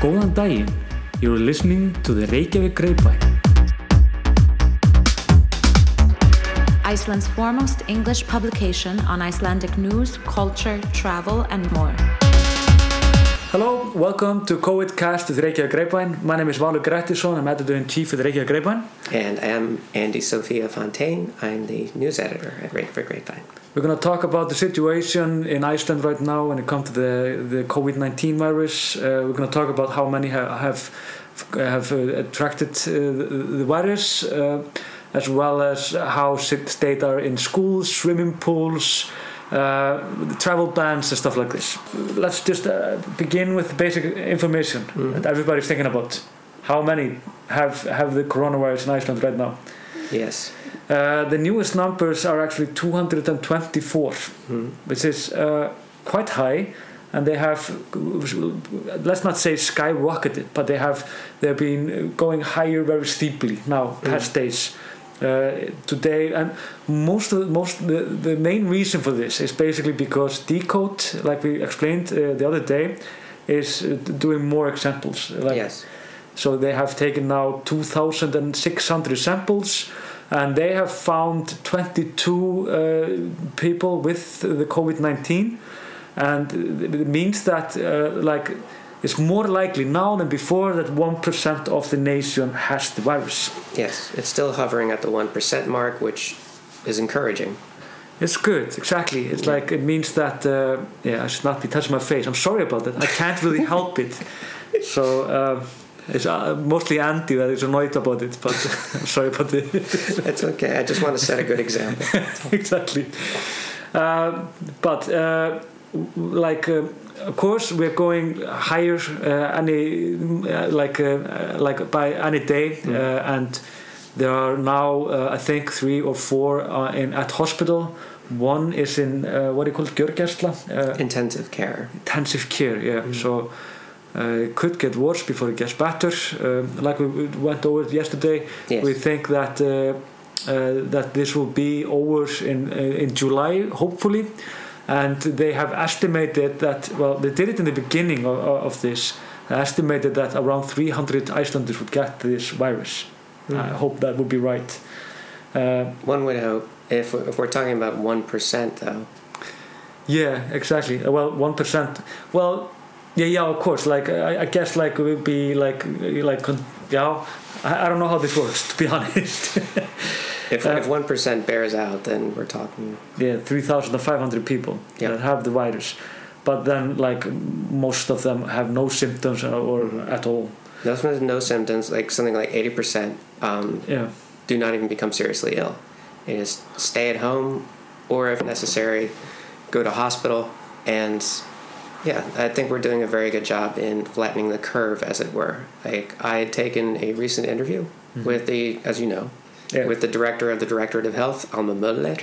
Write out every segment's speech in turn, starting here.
Góðan daginn. You're listening to the Reykjavík Grapevine. Iceland's foremost English publication on Icelandic news, culture, travel, and more. Hello, welcome to COVID Cast with Reykjavík Grapevine. My name is Valur Grettisson. I'm editor-in-chief with Reykjavík Grapevine. And I'm Andie Sophia Fontaine. I'm the news editor at Reykjavik Grapevine. We're going to talk about the situation in Iceland right now when it comes to the, the COVID-19 virus. Uh, we're going to talk about how many have have, have uh, attracted uh, the, the virus, uh, as well as how sick state are in schools, swimming pools, uh, travel bans and stuff like this. Let's just uh, begin with basic information that everybody's thinking about. How many have have the coronavirus in Iceland right now? Yes. Uh, the newest numbers are actually 224, which is uh, quite high, and they have, let's not say skyrocketed, but they have they've been going higher very steeply now past days. Uh, today and most of most the, the main reason for this is basically because deCODE like we explained uh, the other day is uh, doing more examples like yes. so they have taken now 2,600 samples and they have found 22 uh, people with the COVID-19 and it means that uh, like it's more likely now than before that 1% of the nation has the virus. Yes. It's still hovering at the 1% mark, which is encouraging. It's good, exactly. It's like it means that uh, yeah, I should not be touching my face. I'm sorry about that. I can't really help it. So uh, it's uh, mostly Andie that is annoyed about it, but I'm sorry about it. It's okay. I just want to set a good example. exactly. Uh, but uh, like, uh, of course, we're going higher uh, any uh, like uh, like by any day, uh, and there are now uh, I think three or four uh, in at hospital. One is in uh, what do you call it, Gjörgæsla, uh, Intensive care. intensive care. Yeah, so. Uh, it could get worse before it gets better. Um, like we we went over yesterday, Yes. we think that uh, uh, that this will be over in uh, in July, hopefully. And they have estimated that well, they did it in the beginning of, of this. They estimated that around 300 Icelanders would get this virus. I hope that would be right. Uh, One would hope, if if we're talking about 1%, though, Yeah, exactly. Uh, Well, one percent. Well, yeah, yeah, of course. Like I, I guess, like it would be like, like, yeah. I, I don't know how this works, to be honest. If, Uh, if 1% bears out, then we're talking. yeah, three thousand five hundred people Yeah. that have the virus, but then like most of them have no symptoms or, or at all. Those with no symptoms, like something like 80%, um, Yeah, do not even become seriously ill. They just stay at home, or if necessary, go to hospital. And yeah, I think we're doing a very good job in flattening the curve, as it were. Like I had taken a recent interview with the, as you know, Yeah. with the director of the Directorate of Health, Alma Möller,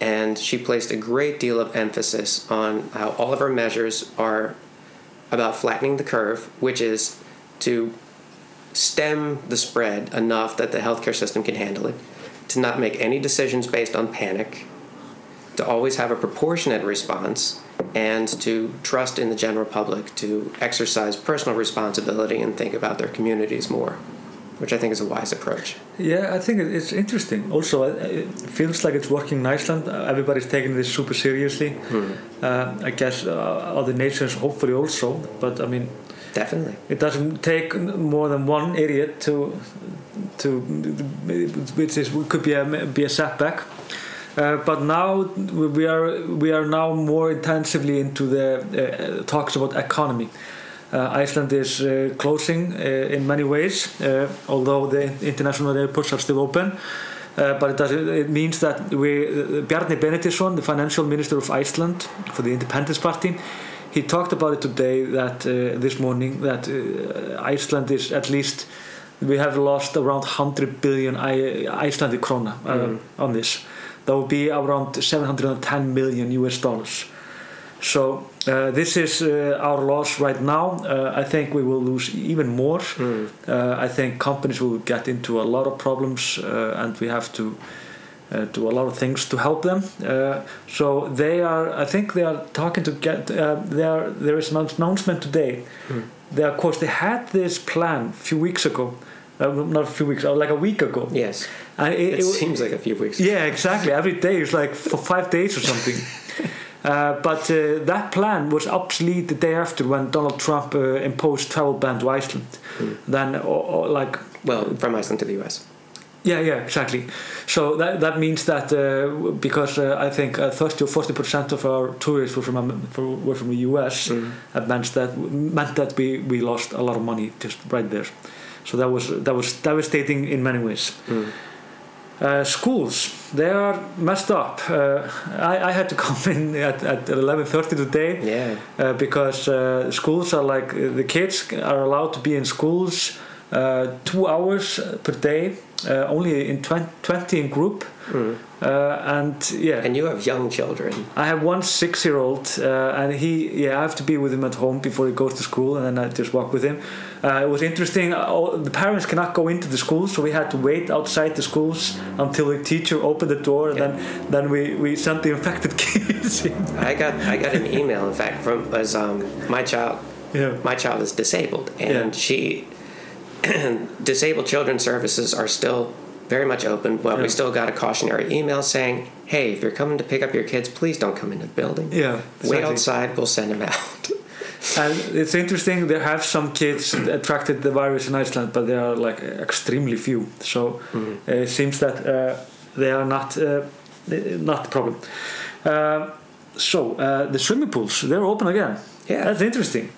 and she placed a great deal of emphasis on how all of our measures are about flattening the curve, which is to stem the spread enough that the healthcare system can handle it, to not make any decisions based on panic, to always have a proportionate response, and to trust in the general public to exercise personal responsibility and think about their communities more, which I think is a wise approach. yeah. I think it's interesting. Also, uh, it feels like it's working in Iceland. Uh, Everybody's taking this super seriously. Uh, I guess uh, other nations hopefully also. But I mean, Definitely. it doesn't take more than one idiot to to which is could be a be a setback uh, but now we are we are now more intensively into the uh, talks about economy uh, Iceland is uh, closing uh, in many ways uh, although the international airports are still open uh, but it, does, it means that we, uh, Bjarni Benediktsson, the financial minister of Iceland for the Independence Party, he talked about it today that uh, this morning that uh, Iceland is at least we have lost around 100 billion I- Icelandic krona uh, on this. That would be around 710 million US dollars. So uh, this is uh, our loss right now. Uh, I think we will lose even more. Uh, I think companies will get into a lot of problems, uh, and we have to uh, do a lot of things to help them. So they are, I think they are talking to get. They are, there is an announcement today. Hmm. They of course they had this plan a few weeks ago, uh, not a few weeks, like a week ago. Yes. And it, It, it- seems like a few weeks. yeah, exactly. Every day is like for five days or something. uh, but uh, that plan was obsolete the day after when Donald Trump uh, imposed travel ban to Iceland. Then, or, or like, Well, from Iceland to the U.S. yeah, yeah, exactly. So that that means that uh, because uh, I think uh, 30 or 40 percent of our tourists were from um, were from the U.S. That meant that meant that we, we lost a lot of money just right there. So that was that was devastating in many ways. Mm. Uh, schools they are messed up. Uh, I, I had to come in at, at 11:30 today Yeah. uh, because uh, schools are like uh, the kids are allowed to be in schools two hours per day, uh, only in 20, 20 in group, Mm. uh, and yeah. And you have young children. I have one six-year-old, uh, and he, yeah, I have to be with him at home before he goes to school, and then I just walk with him. Uh, it was interesting. All, the parents cannot go into the school, so we had to wait outside the schools until the teacher opened the door, and then then we, we sent the infected kids. in. I got I got an email, in fact, from was um, my child. Yeah. My child is disabled, and Yeah. she disabled children's services are still very much open, but Yeah. we still got a cautionary email saying, "Hey, if you're coming to pick up your kids, please don't come into the building. Yeah, Wait outside. We'll send them out." And it's interesting. There have some kids attracted the virus in Iceland, but they are like extremely few. So uh, it seems that uh, they are not uh, not the problem. Uh, so uh, the swimming pools they're open again. Yeah. that's interesting.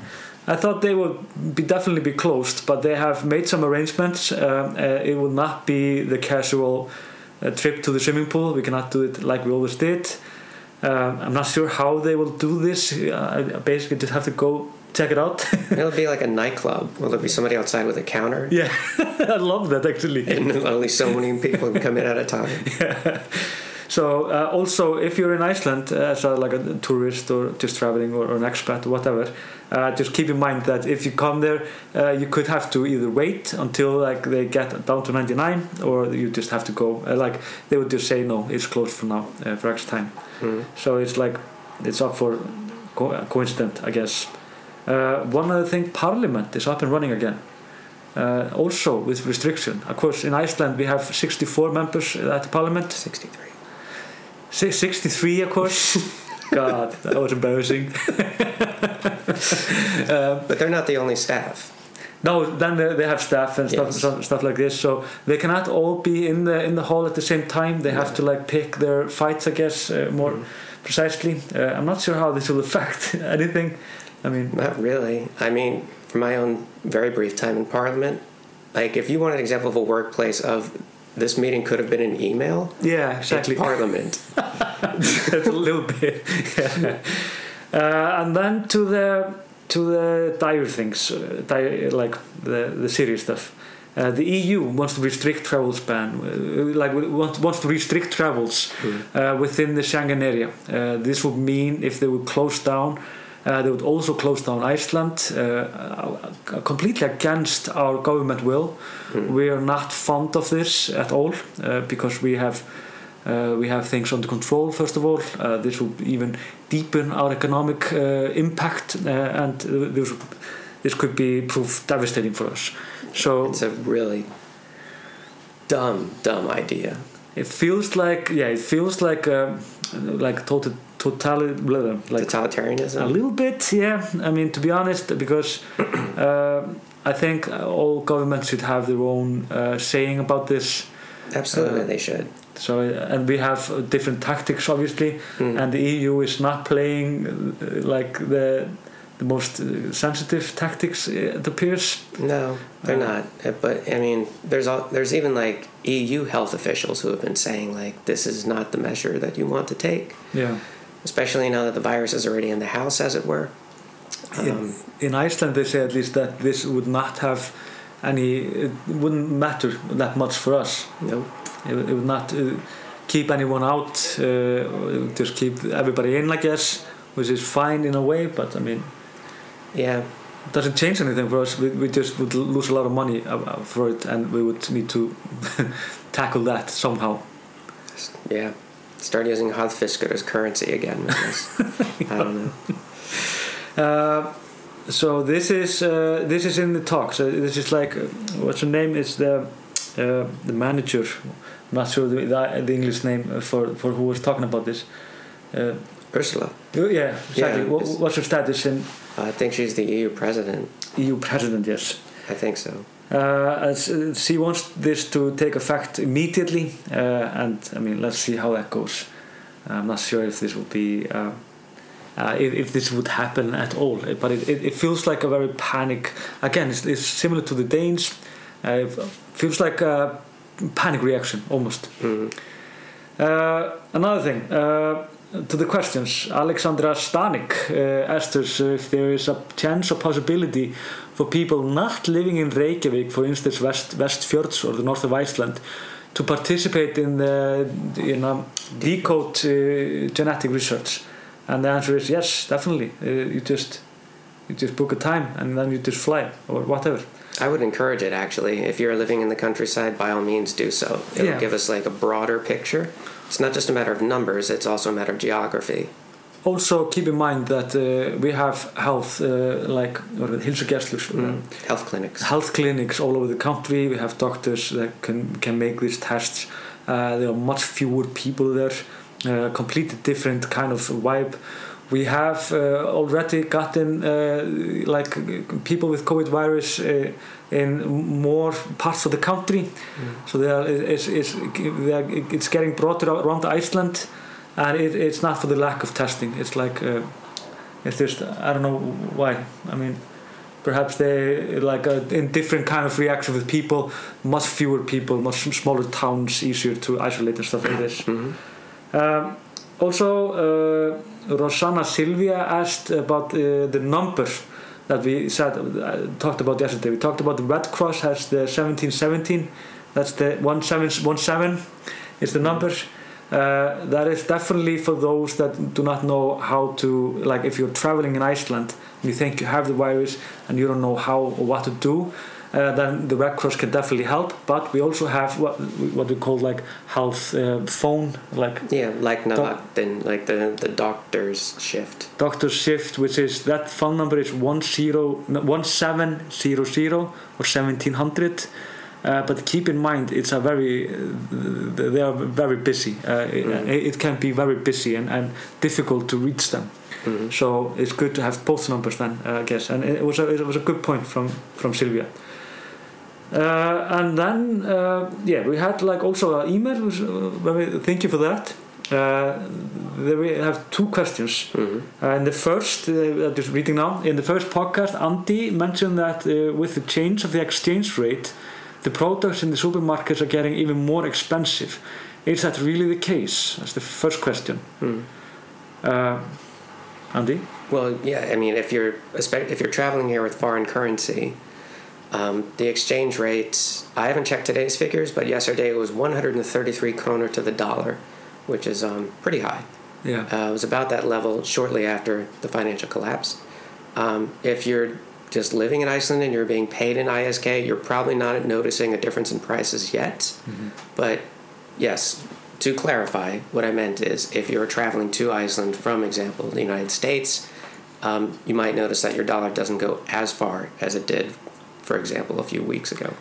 I thought they would be definitely be closed, but they have made some arrangements. Um, uh, it will not be the casual uh, trip to the swimming pool. We cannot do it like we always did. Um, I'm not sure how they will do this. Uh, I basically just have to go check it out. It'll be like a nightclub. Will there be somebody outside with a counter? yeah, I love that actually. And only so many people can come in at a time. So uh, also, if you're in Iceland uh, as a, like a tourist or just traveling or, or an expat or whatever, uh, just keep in mind that if you come there, uh, you could have to either wait until like they get down to 99, or you just have to go. Uh, like they would just say no, it's closed for now uh, for X time. Mm. So it's like it's up for co- coincident, I guess. Uh, one other thing, Parliament is up and running again. Uh, also with restriction. Of course, in Iceland we have 64 members at the Parliament. 63. Si- 63 of course. God that was embarrassing. Um, But they're not the only staff. no then they, they have staff and stuff, Yes. stuff stuff like this. So they cannot all be in the in the hall at the same time. They have to like pick their fights i guess uh, more precisely. Uh, i'm not sure how this will affect anything. I mean Not really. I mean, from my own very brief time in Parliament, like if you want an example of a workplace of this meeting could have been an email, yeah exactly it's Parliament. That's a little bit. yeah. Uh, and then to the to the dire things, uh, dire, like the the serious stuff. Uh, the EU wants to restrict travel ban, uh, like wants, wants to restrict travels uh, within the Schengen area. Uh, this would mean if they would close down, uh, they would also close down Iceland, uh, uh, completely against our government will. We are not fond of this at all uh, because we have uh, we have things under control, first of all. Uh, this will even deepen our economic uh, impact, uh, and this, this could be proof devastating for us. So It's a really dumb, dumb idea. it feels like, yeah, it feels like um, like total, totally, like Totalitarianism. a little bit, yeah. I mean, to be honest, because uh, I think all governments should have their own uh, saying about this. Absolutely, uh, they should. So, uh, and we have different tactics, obviously, Mm. and the EU is not playing uh, like the the most uh, sensitive tactics. It appears. No, they're not. But I mean, there's all, there's even like EU health officials who have been saying like this is not the measure that you want to take, Yeah. Especially now that the virus is already in the house, as it were. Um, in, in Iceland, they say at least that this would not have any. It wouldn't matter that much for us. no, It, would- it would not uh, keep anyone out. Uh, it just keep everybody in, I guess, which is fine in a way. But I mean, yeah, it doesn't change anything for us. We, we just would lose a lot of money uh, uh, for it, and we would need to tackle that somehow. Yeah. Start using harðfiskur as currency again. I, don't know. Uh, so this is uh, this is in the talks. So this is like uh, what's her name? Is the uh, the manager? I'm not sure the, the, the English name for for who was talking about this. Uh, Ursula. oh, yeah, exactly. Yeah, What, what's her status in I think she's the EU president. EU president? Yes. I think so. Uh, uh, she wants this to take effect immediately, uh, and I mean, let's see how that goes. I'm not sure if this would be, uh, uh, if, if this would happen at all. But it, it, it feels like a very panic. Again, it's, it's similar to the Danes. Uh, it feels like a panic reaction almost. Mhm. Uh, another thing, uh, to the questions. Alexandra Stanik uh, asked us if there is a chance or possibility for people not living in Reykjavik, for instance, West Westfjords or the north of Iceland, to participate in the you know, decode uh, genetic research. And the answer is yes, definitely. Uh, you just you just book a time and then you just fly or whatever. I would encourage it actually. If you're living in the countryside, by all means do so. It'll Yeah. give us like a broader picture. It's not just a matter of numbers, it's also a matter of geography. Also, keep in mind that uh, we have health, uh, like heilsugæslur, Mm. Health clinics. health clinics all over the country. We have doctors that can can make these tests. Uh, there are much fewer people there. Uh, completely different kind of vibe. We have uh, already gotten uh, like people with COVID virus uh, in more parts of the country. So they are, it's, it's, are, it's getting brought around Iceland, and it, it's not for the lack of testing. It's like uh, it's just I don't know why. I mean, perhaps they like a in different kind of reaction with people, much fewer people, much smaller towns, easier to isolate and stuff like this. Mhm. Um, also, uh, Rosanna Silvia asked about uh, the number that we said uh, talked about yesterday. We talked about the Red Cross has the 1717. That's the 1717 is the number. Uh, that is definitely for those that do not know how to like if you're traveling in Iceland and you think you have the virus and you don't know how or what to do uh, then the Red Cross can definitely help but we also have what, what we call like health uh, phone like Yeah, like Navaktin, like the, the doctor's shift. Doctor's shift which is that phone number is 10 no, 1700 or 1700 uh, but keep in mind it's a very uh, they are very busy uh, Mhm. it, it can be very busy and, and difficult to reach them Mhm. so it's good to have both numbers then uh, I guess and it was a, it was a good point from from Sylvia uh, and then uh, yeah we had like also an email uh, thank you for that uh, we have two questions Mhm. uh, in the first, uh, just reading now, in the first podcast, Andy mentioned that uh, with the change of the exchange rate, the products in the supermarkets are getting even more expensive. Is that really the case? That's the first question. Mhm. Uh, Andie? Well, yeah. I mean, if you're if you're traveling here with foreign currency, um, the exchange rate. I haven't checked today's figures, but yesterday it was 133 kroner to the dollar, which is um, pretty high. Yeah. Uh, it was about that level shortly after the financial collapse. Um, if you're just living in Iceland and you're being paid in ISK, you're probably not noticing a difference in prices yet. But yes, to clarify, what I meant is if you're traveling to Iceland from, example, the United States, um, you might notice that your dollar doesn't go as far as it did, for example, a few weeks ago.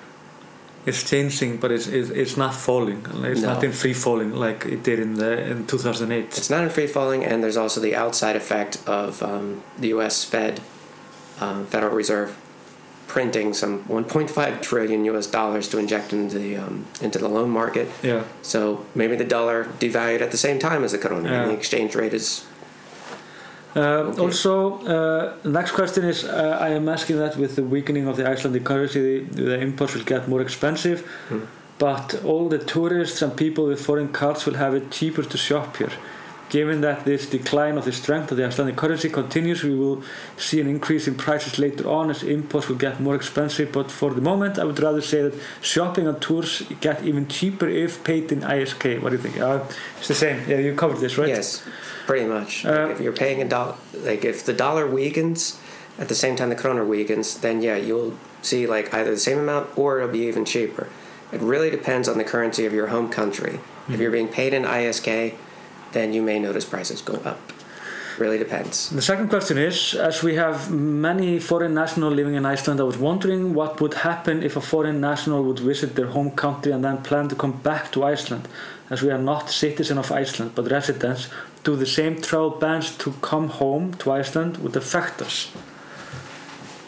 It's changing, but it's, it's, it's not falling. It's No. not in free falling like it did in the in 2008. It's not in free falling, and there's also the outside effect of um, the U.S. Fed, um, Federal Reserve, printing some 1.5 trillion U.S. dollars to inject into the um, into the loan market. Yeah. So maybe the dollar devalued at the same time as the and Yeah. the exchange rate is Uh, Okay. Also, uh, next question is uh, I am asking that with the weakening of the Icelandic currency, the, the imports will get more expensive, Hmm. but all the tourists and people with foreign cards will have it cheaper to shop here. Given that this decline of the strength of the Icelandic currency continues, we will see an increase in prices later on as imports will get more expensive. But for the moment, I would rather say that shopping and tours get even cheaper if paid in ISK. What do you think? Uh, it's the same. Yeah, you covered this, right? yes, pretty much. Uh, if you're paying a dollar, like if the dollar weakens at the same time the kroner weakens, then yeah, you'll see like either the same amount or it'll be even cheaper. It really depends on the currency of your home country. If you're being paid in ISK, then you may notice prices go up. Really depends. The second question is As we have many foreign nationals living in Iceland, I was wondering what would happen if a foreign national would visit their home country and then plan to come back to Iceland. As we are not citizens of Iceland but residents, do the same travel bans to come home to Iceland would affect us?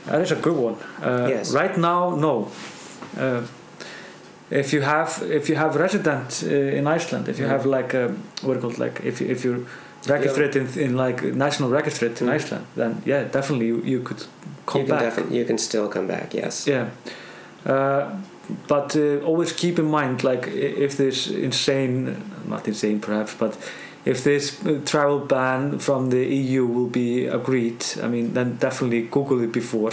That is a good one. Uh, Yes. Right now, no. Uh, if you have if you have resident uh, in Iceland, if you Mhm. have like a, what do you like if you, if you're registered in, in like national registered in Mhm. Iceland, then yeah, definitely you, you could come you can back. definitely you can still come back. Yes. Yeah, uh, but uh, always keep in mind, like if this insane, not insane perhaps, but if this uh, travel ban from the EU will be agreed, I mean, then definitely Google it before.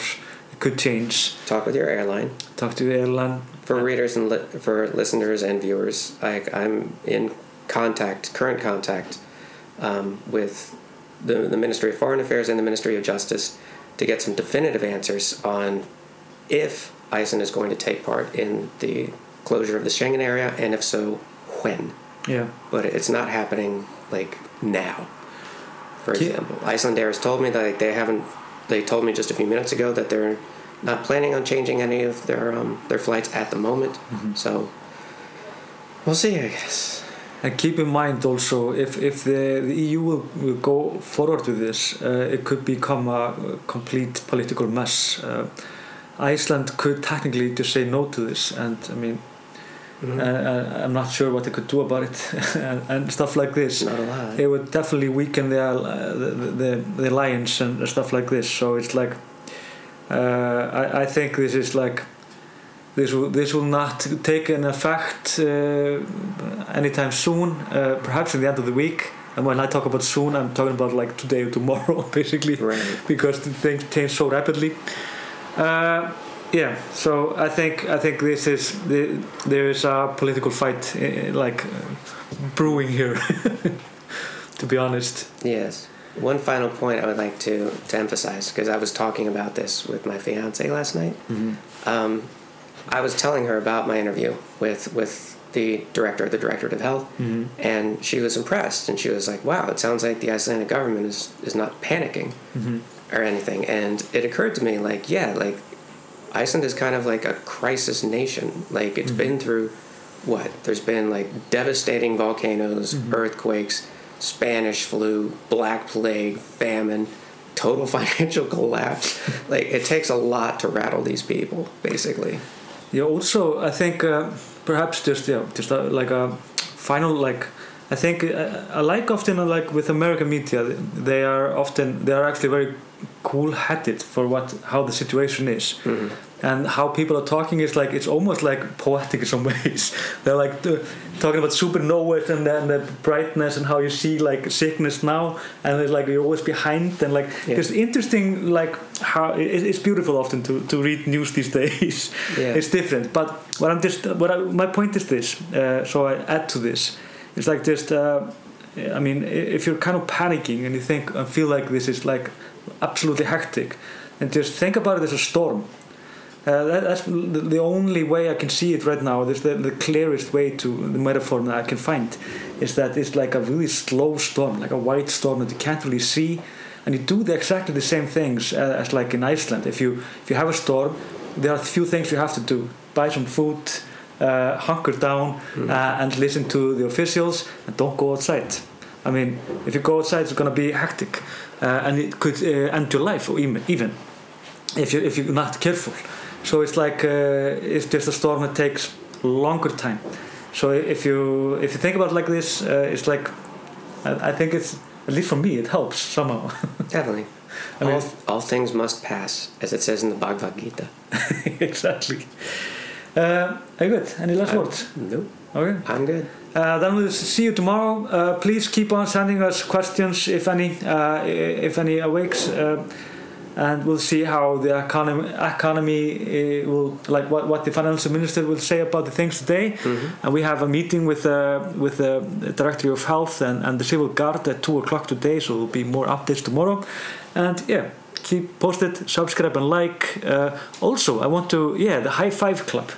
It could change. Talk with your airline. Talk to the airline. For readers and li- for listeners and viewers, I, I'm in contact, current contact, um, with the, the Ministry of Foreign Affairs and the Ministry of Justice to get some definitive answers on if Iceland is going to take part in the closure of the Schengen area, and if so, when. Yeah. But it's not happening like now. For example, Icelandair has told me that they haven't. They told me just a few minutes ago that they're not planning on changing any of their um, their flights at the moment. Mm-hmm. So we'll see, I guess. And keep in mind also, if, if the, the EU will, will go forward with this, uh, it could become a complete political mess. Uh, Iceland could technically just say no to this, and I mean, Mhm. uh, I'm not sure what they could do about it, and, and stuff like this. Not a lot. It would definitely weaken the, uh, the, the, the alliance and stuff like this. So it's like, uh, I, I think this is like, this will this will not take an effect uh, anytime soon. Uh, perhaps in the end of the week. And when I talk about soon, I'm talking about like today or tomorrow, basically, Right. because things change so rapidly. Uh, yeah, so I think I think this is the, there is a political fight uh, like brewing here. to be honest. Yes. One final point I would like to, to emphasize because I was talking about this with my fiance last night. Um, I was telling her about my interview with with the director, of the directorate of health, Mhm. and she was impressed. And she was like, "Wow, it sounds like the Icelandic government is is not panicking Mhm. or anything." And it occurred to me, like, yeah, like Iceland is kind of like a crisis nation. Like it's Mhm. been through what? There's been like devastating volcanoes, Mhm. earthquakes, Spanish flu, Black Plague, famine, total financial collapse. like it takes a lot to rattle these people, basically. Yeah. Also, I think uh, perhaps just yeah, just uh, like a final like. I think uh, I like often uh, like with American media, they are often they are actually very cool-headed for what how the situation is. Mhm. And how people are talking is like it's almost like poetic in some ways. They're like uh, talking about supernovas and then the brightness and how you see like sickness now, and it's like you're always behind and like Yeah. it's interesting like how it, it's beautiful often to, to read news these days. Yeah. it's different, but what I'm just what I, my point is this. Uh, so I add to this. It's like just. Uh, I mean, if you're kind of panicking and you think and feel like this is like absolutely hectic, and just think about it as a storm. Uh, that, that's the only way I can see it right now. This the, the clearest way to the metaphor that I can find is that it's like a really slow storm, like a white storm that you can't really see, and you do the, exactly the same things uh, as like in Iceland. If you if you have a storm, there are a few things you have to do: buy some food, uh, hunker down, uh, and listen to the officials, and don't go outside. I mean, if you go outside, it's going to be hectic, uh, and it could uh, end your life, or even even if you if you're not careful. So it's like uh, it's just a storm that takes longer time. So if you if you think about it like this, uh, it's like I, I think it's at least for me it helps somehow. Definitely. I mean- all, all things must pass, as it says in the Bhagavad Gita. exactly. Uh, very good. Any last I- words? No. Okay. I'm good. Uh, then we'll see you tomorrow. Uh, please keep on sending us questions, if any, uh, if any awakes, uh, and we'll see how the economy economy uh, will like what, what the financial minister will say about the things today. Mhm. And we have a meeting with uh, with the director of health and, and the civil guard at two o'clock today, so there'll be more updates tomorrow. And yeah, keep posted, subscribe and like. Uh, also, I want to yeah the high five club.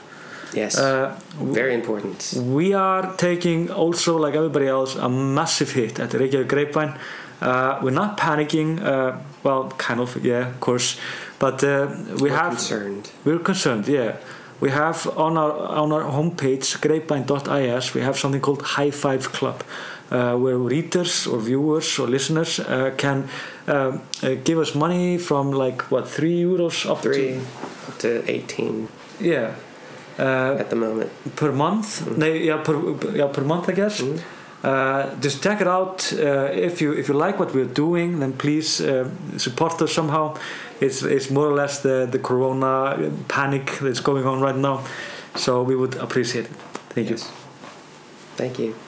Yes. Uh, Very important. we are taking also, like everybody else, a massive hit at the Reykjavik Grapevine. Uh, we're not panicking. Well, kind of, yeah, of course. But uh, we We're have concerned. we're concerned, yeah. We have on our on our homepage grapevine.is we have something called High Five Club, uh, where readers or viewers or listeners uh, can uh, uh, give us money from like what three euros up Three to up to 18 yeah uh, at the moment. per month. Nee, yeah, per yeah per month I guess. Mhm. Uh, just check it out. Uh, if you if you like what we're doing, then please uh, support us somehow. It's it's more or less the the Corona panic that's going on right now, so we would appreciate it. Thank you. Thank you.